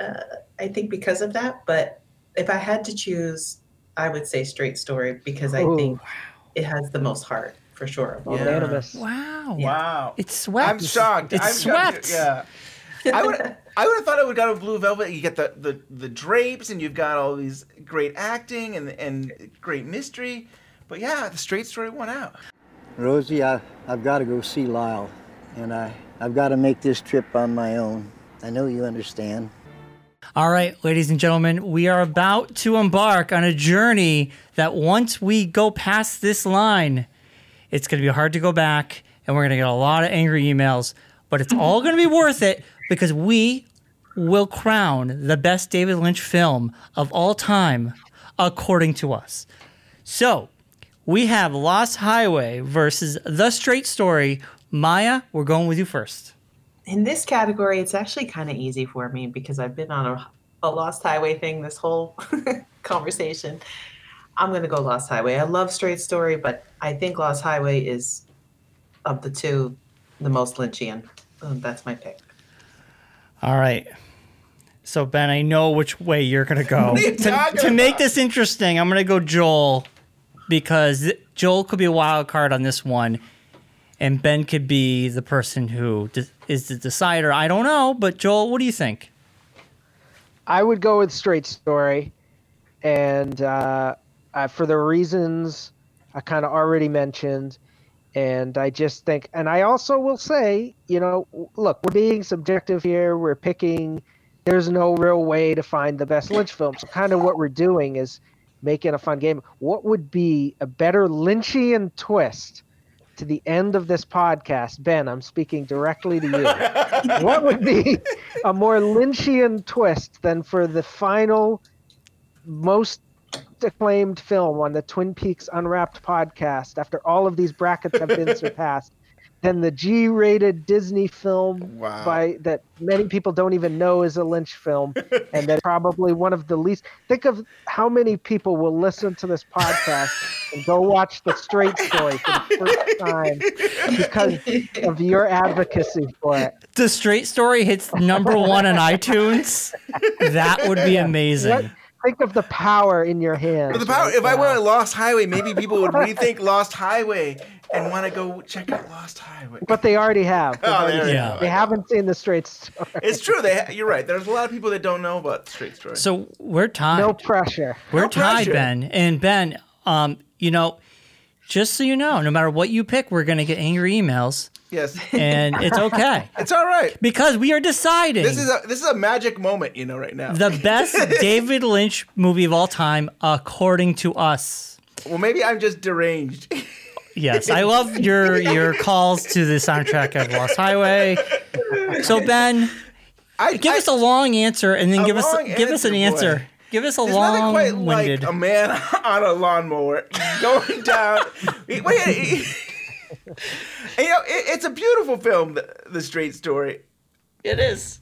uh, I think, because of that. But if I had to choose, I would say Straight Story because I Ooh. think it has the most heart for sure. of all of them. Wow. Wow. It's swept. I'm shocked. It's I'm swept. Shocked. Yeah. I would I would have thought I would go to Blue Velvet. You get the, the, the drapes and you've got all these great acting and and great mystery. But yeah, the straight story won out. Rosie, I, I've got to go see Lyle, and I, I've got to make this trip on my own. I know you understand. All right, ladies and gentlemen, we are about to embark on a journey that once we go past this line, it's going to be hard to go back and we're going to get a lot of angry emails, but it's all going to be worth it because we will crown the best David Lynch film of all time according to us. So, we have Lost Highway versus The Straight Story. Maya, we're going with you first. In this category, it's actually kind of easy for me because I've been on a, a Lost Highway thing this whole conversation. I'm going to go Lost Highway. I love Straight Story, but I think Lost Highway is, of the two, the most Lynchian. Um, that's my pick. All right. So Ben, I know which way you're gonna go. What are you to to make this interesting, I'm gonna go Joel because Joel could be a wild card on this one, and Ben could be the person who de- is the decider. I don't know, but Joel, what do you think? I would go with Straight Story, and uh, uh, for the reasons I kind of already mentioned, and I just think, and I also will say, you know, look, we're being subjective here. We're picking. There's no real way to find the best Lynch film. So kind of what we're doing is making a fun game. What would be a better Lynchian twist to the end of this podcast? Ben, I'm speaking directly to you. what would be a more Lynchian twist than for the final most acclaimed film on the Twin Peaks Unwrapped podcast after all of these brackets have been surpassed than the G-rated Disney film Wow. by that many people don't even know is a Lynch film and that probably one of the least think of how many people will listen to this podcast and go watch the straight story for the first time because of your advocacy for it. The Straight Story hits number one on iTunes. That would be amazing. What- think of the power in your hands. But the power, right if I now. went with Lost Highway, maybe people would rethink Lost Highway and want to go check out Lost Highway. But they already have. They've Oh, already- they already have. They haven't seen the straight story. It's true. They, ha- you're right. There's a lot of people that don't know about the straight story. So we're tied. No pressure. We're No tied, pressure. Ben. And Ben, um, you know, just so you know, no matter what you pick, we're gonna get angry emails, yes, and it's okay it's all right. because we are deciding This is a this is a magic moment, you know, right now. the best David Lynch movie of all time, according to us. well, maybe I'm just deranged. Yes, I love your your calls to the soundtrack of Lost Highway. So Ben, I, give I- us a long answer, and then give us long give us an answer, boy. answer. Give us a There's nothing quite long-winded. like a man on a lawnmower going down. wait, wait, and, you know, it, it's a beautiful film, the, the Straight Story. It is.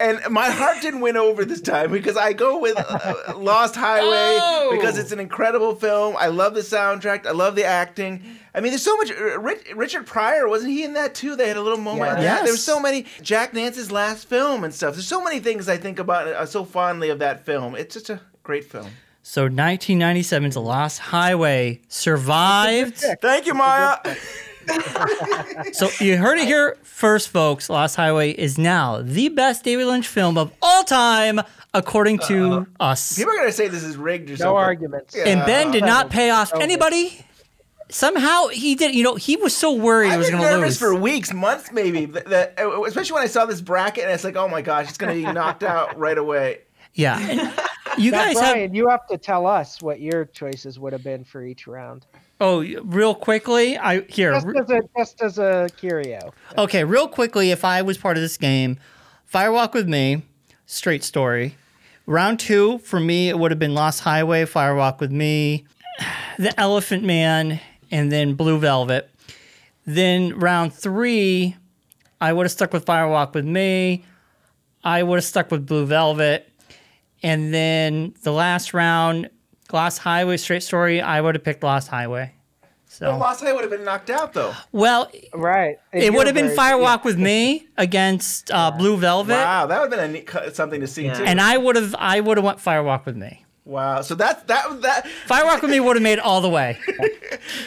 And my heart didn't win over this time because I go with uh, Lost Highway Oh! because it's an incredible film. I love the soundtrack. I love the acting. I mean, there's so much. uh, Rich, Richard Pryor wasn't he in that too? They had a little moment. Yeah. Yeah, there Yes. was so many. Jack Nance's last film and stuff. There's so many things I think about uh, so fondly of that film. It's just a great film. So 1997's Lost Highway survived. Thank you, Maya. So you heard it here first, folks. Lost Highway is now the best David Lynch film of all time, according to us. People are gonna say this is rigged or something. No arguments. And Ben did not pay off Okay. anybody. Somehow he did. You know, he was so worried he I've was been going to nervous lose. for weeks, months, maybe. That, that- uh, especially when I saw this bracket, and it's like, oh my gosh, it's going to be knocked out right away. yeah, and you Now, guys have. You have to tell us what your choices would have been for each round. Oh, real quickly, I here. Just as a just as a curio. Okay, real quickly, if I was part of this game, Firewalk with Me, straight story. Round two, for me, it would have been Lost Highway, Firewalk with Me, The Elephant Man, and then Blue Velvet. Then round three, I would have stuck with Firewalk with Me. I would have stuck with Blue Velvet. And then the last round, Lost Highway, Straight Story, I would have picked Lost Highway. So Well, Lost Highway would have been knocked out though. well, right. it would have been Firewalk with Me against uh, Blue Velvet, Wow, that would have been a neat, co- something to see too. and I would have I would have went Firewalk with Me. Wow, so that that that Firewalk with Me would have made all the way.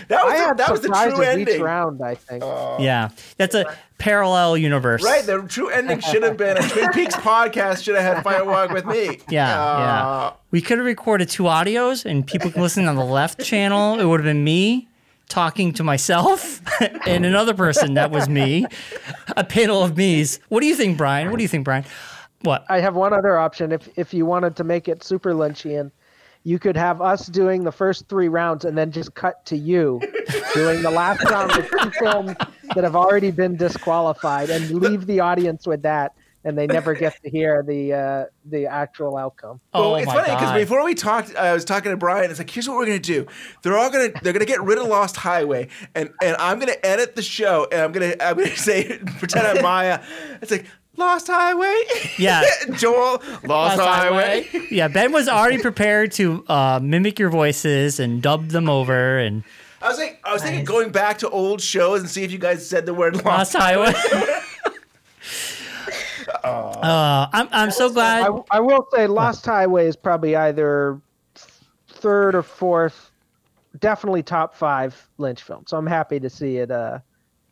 that was I the, that was the surprises true each ending. round. I think. Yeah, that's a parallel universe. Right, the true ending should have been a Twin Peaks podcast. Should have had Firewalk with me. Yeah, Uh, yeah. We could have recorded two audios, and people can listen on the left channel. It would have been me talking to myself and another person that was me, a panel of me's. What do you think, Bryon? What do you think, Bryon? What? I have one other option. If if you wanted to make it super Lynchian, you could have us doing the first three rounds and then just cut to you doing the last round with two films that have already been disqualified and leave the audience with that and they never get to hear the uh, the actual outcome. Well, it's funny because before we talked, I was talking to Bryon. It's like, here's what we're gonna do. They're all gonna they're gonna get rid of Lost Highway, and and I'm gonna edit the show, and I'm gonna I'm gonna say pretend I'm Maya. It's like Lost Highway. Yeah. Joel, Lost, Highway. Yeah, Ben was already prepared to uh, mimic your voices and dub them over and I was like, I was thinking going back to old shows and see if you guys said the word Lost, Lost Highway. Uh, I'm I'm so glad. I, I will say Lost Highway is probably either third or fourth, definitely top five Lynch film. So I'm happy to see it uh,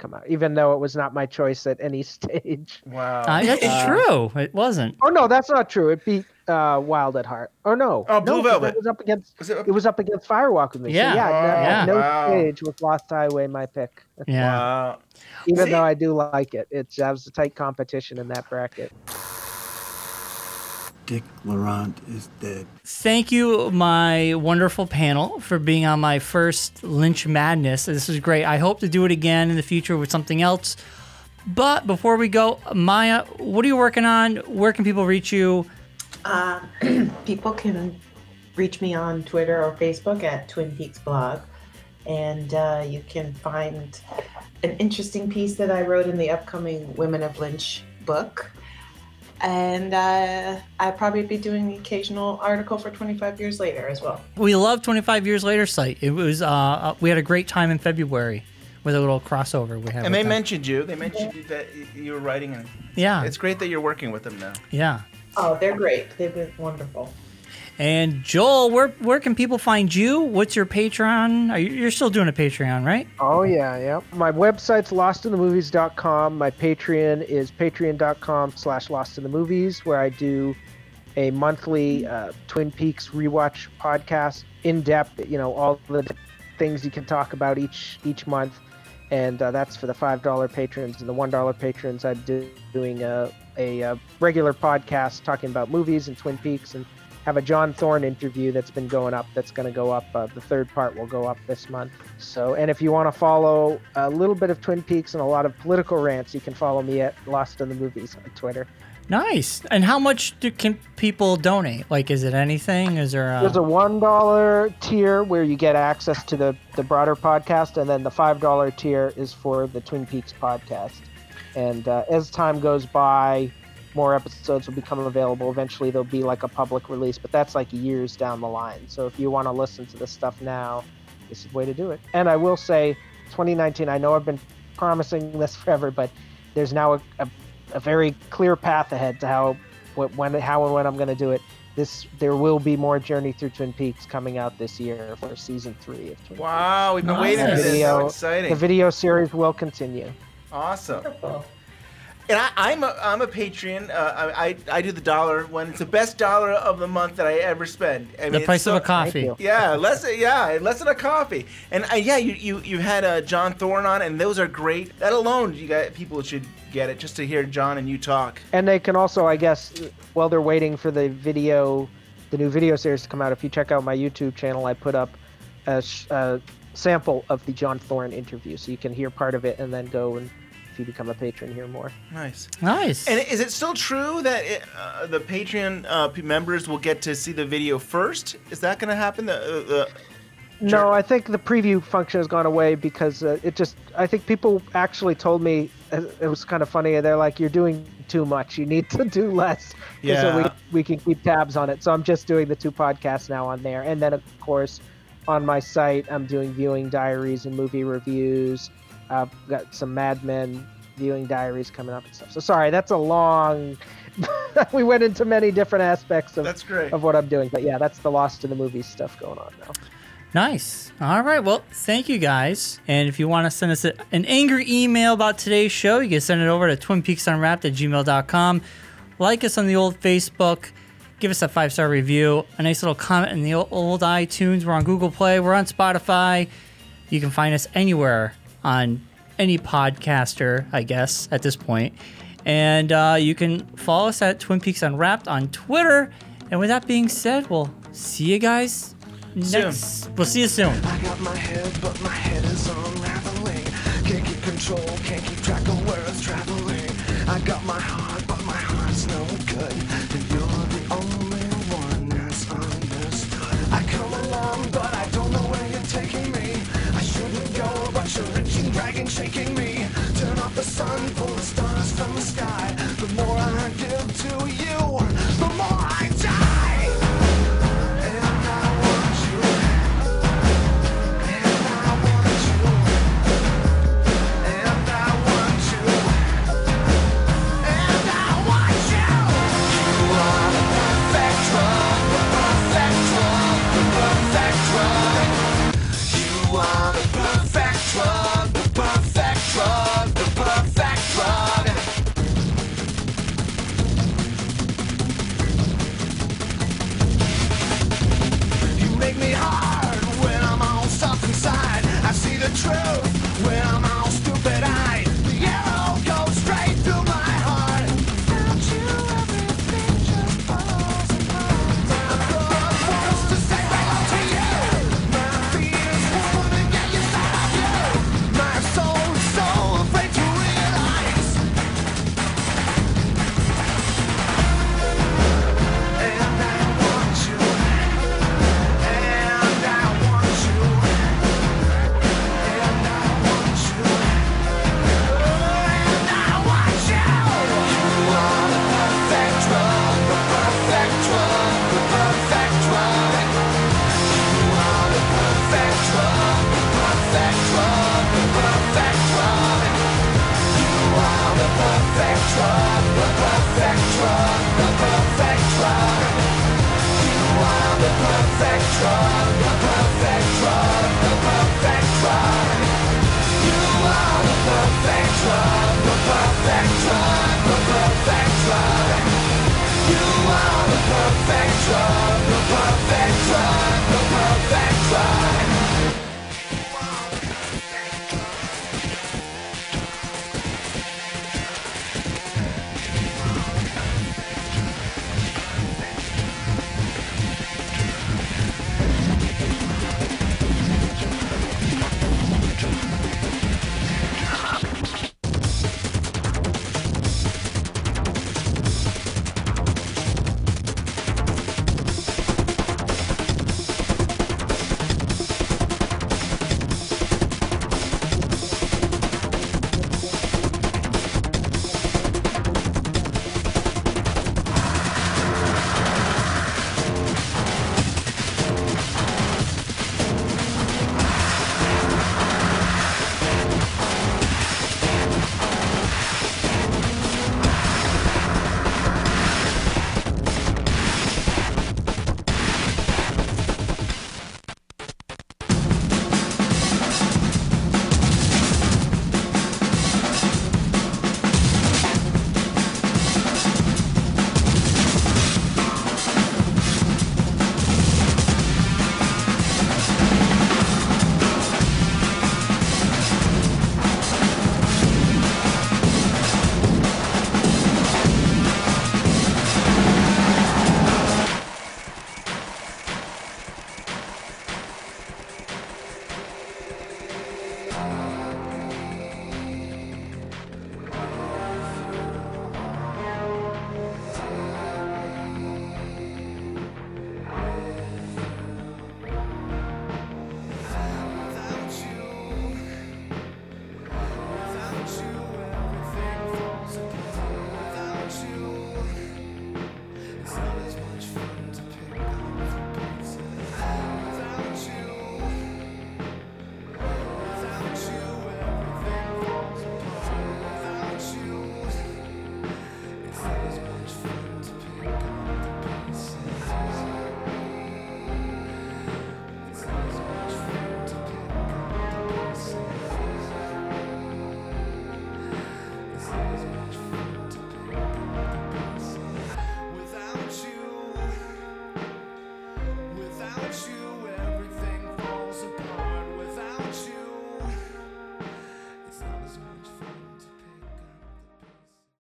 come out, even though it was not my choice at any stage. Wow, Uh, that's Uh, true. It wasn't. Oh no, that's not true. It beat uh, Wild at Heart. Oh no, Oh, Blue no, 'cause Velvet. It was up against. it, was up against Firewalk with me. So Yeah. yeah, no, Yeah. no Wow. stage was Lost Highway my pick. Yeah. Wow. Even See- though I do like it, it's that was a tight competition in that bracket. Dick Laurent is dead. Thank you, my wonderful panel, for being on my first Lynch Madness. This is great. I hope to do it again in the future with something else. But before we go, Maya, what are you working on? Where can people reach you? Uh, people can reach me on Twitter or Facebook at Twin Peaks Blog. And uh, you can find an interesting piece that I wrote in the upcoming Women of Lynch book. And uh, I'll probably be doing the occasional article for 25 years later as well. We love 25 Years Later site. It was uh, uh, we had a great time in February with a little crossover we had. And they them. mentioned you. They mentioned you that you were writing, and Yeah. it's great that you're working with them now. Yeah. Oh, they're great. They've been wonderful. And Joel, where where can people find you? What's your Patreon? Are you, you're still doing a Patreon, right? Oh yeah, yeah. My website's lostinthemovies.com. My Patreon is patreon.com slash lostinthemovies, where I do a monthly uh, Twin Peaks rewatch podcast, in depth. You know all the things you can talk about each each month, and uh, that's for the five dollar patrons and the one dollar patrons. I'm do, doing a, a, uh regular podcast talking about movies and Twin Peaks and have a John Thorne interview that's been going up. That's going to go up. Uh, the third part will go up this month. So, and if you want to follow a little bit of Twin Peaks and a lot of political rants, you can follow me at Lost in the Movies on Twitter. Nice. And how much do, can people donate? Like, is it anything? Is there? There's A, a one dollar tier where you get access to the the broader podcast, and then the five dollar tier is for the Twin Peaks podcast. And uh, as time goes by, more episodes will become available. Eventually, there'll be like a public release, but that's like years down the line. So if you want to listen to this stuff now, this is the way to do it. And I will say, 2019. I know I've been promising this forever, but there's now a, a, a very clear path ahead to how what when how and when I'm going to do it. This there will be more Journey Through Twin Peaks coming out this year for season three of Twin Peaks. Wow, we've been Peaks. waiting for this. video- So exciting. The video series will continue. Awesome. And I, I'm a I'm a Patreon. Uh, I, I I do the dollar one. It's the best dollar of the month that I ever spend. I The it's price of a coffee. Yeah, less yeah, less than a coffee. And uh, yeah, you you you had uh, John Thorne on, and those are great. That alone, you got people should get it just to hear John and you talk. And they can also, I guess, while they're waiting for the video, the new video series to come out, if you check out my YouTube channel, I put up a, sh- a sample of the John Thorne interview, so you can hear part of it and then go and, if you become a patron, hear more. Nice. nice. And is it still true that it, uh, the Patreon uh, members will get to see the video first? Is that going to happen? The, uh, the No, I think the preview function has gone away because uh, it just. I think people actually told me uh, it was kind of funny. They're like, "You're doing too much. You need to do less. 'cause So we, we can keep tabs on it. So I'm just doing the two podcasts now on there. And then, of course, on my site, I'm doing viewing diaries and movie reviews. I've got some Mad Men viewing diaries coming up and stuff. So sorry, that's a long. we went into many different aspects of, That's great. of what I'm doing. But yeah, that's the Lost in the Movies stuff going on now. Nice. All right. Well, thank you guys. And if you want to send us a, an angry email about today's show, you can send it over to twinpeaksunwrapped at gmail.com. Like us on the old Facebook. Give us a five star review. A nice little comment in the old, old iTunes. We're on Google Play. We're on Spotify. You can find us anywhere on any podcaster, I guess, at this point. And uh, you can follow us at Twin Peaks Unwrapped on Twitter. And with that being said, we'll see you guys next. We'll see you soon. I got my head, but my head is unraveling. Can't keep control, can't keep track of where it's traveling. I got my heart, dragging, shaking me. Turn off the sun, pull the stars from the sky. The more I give to you,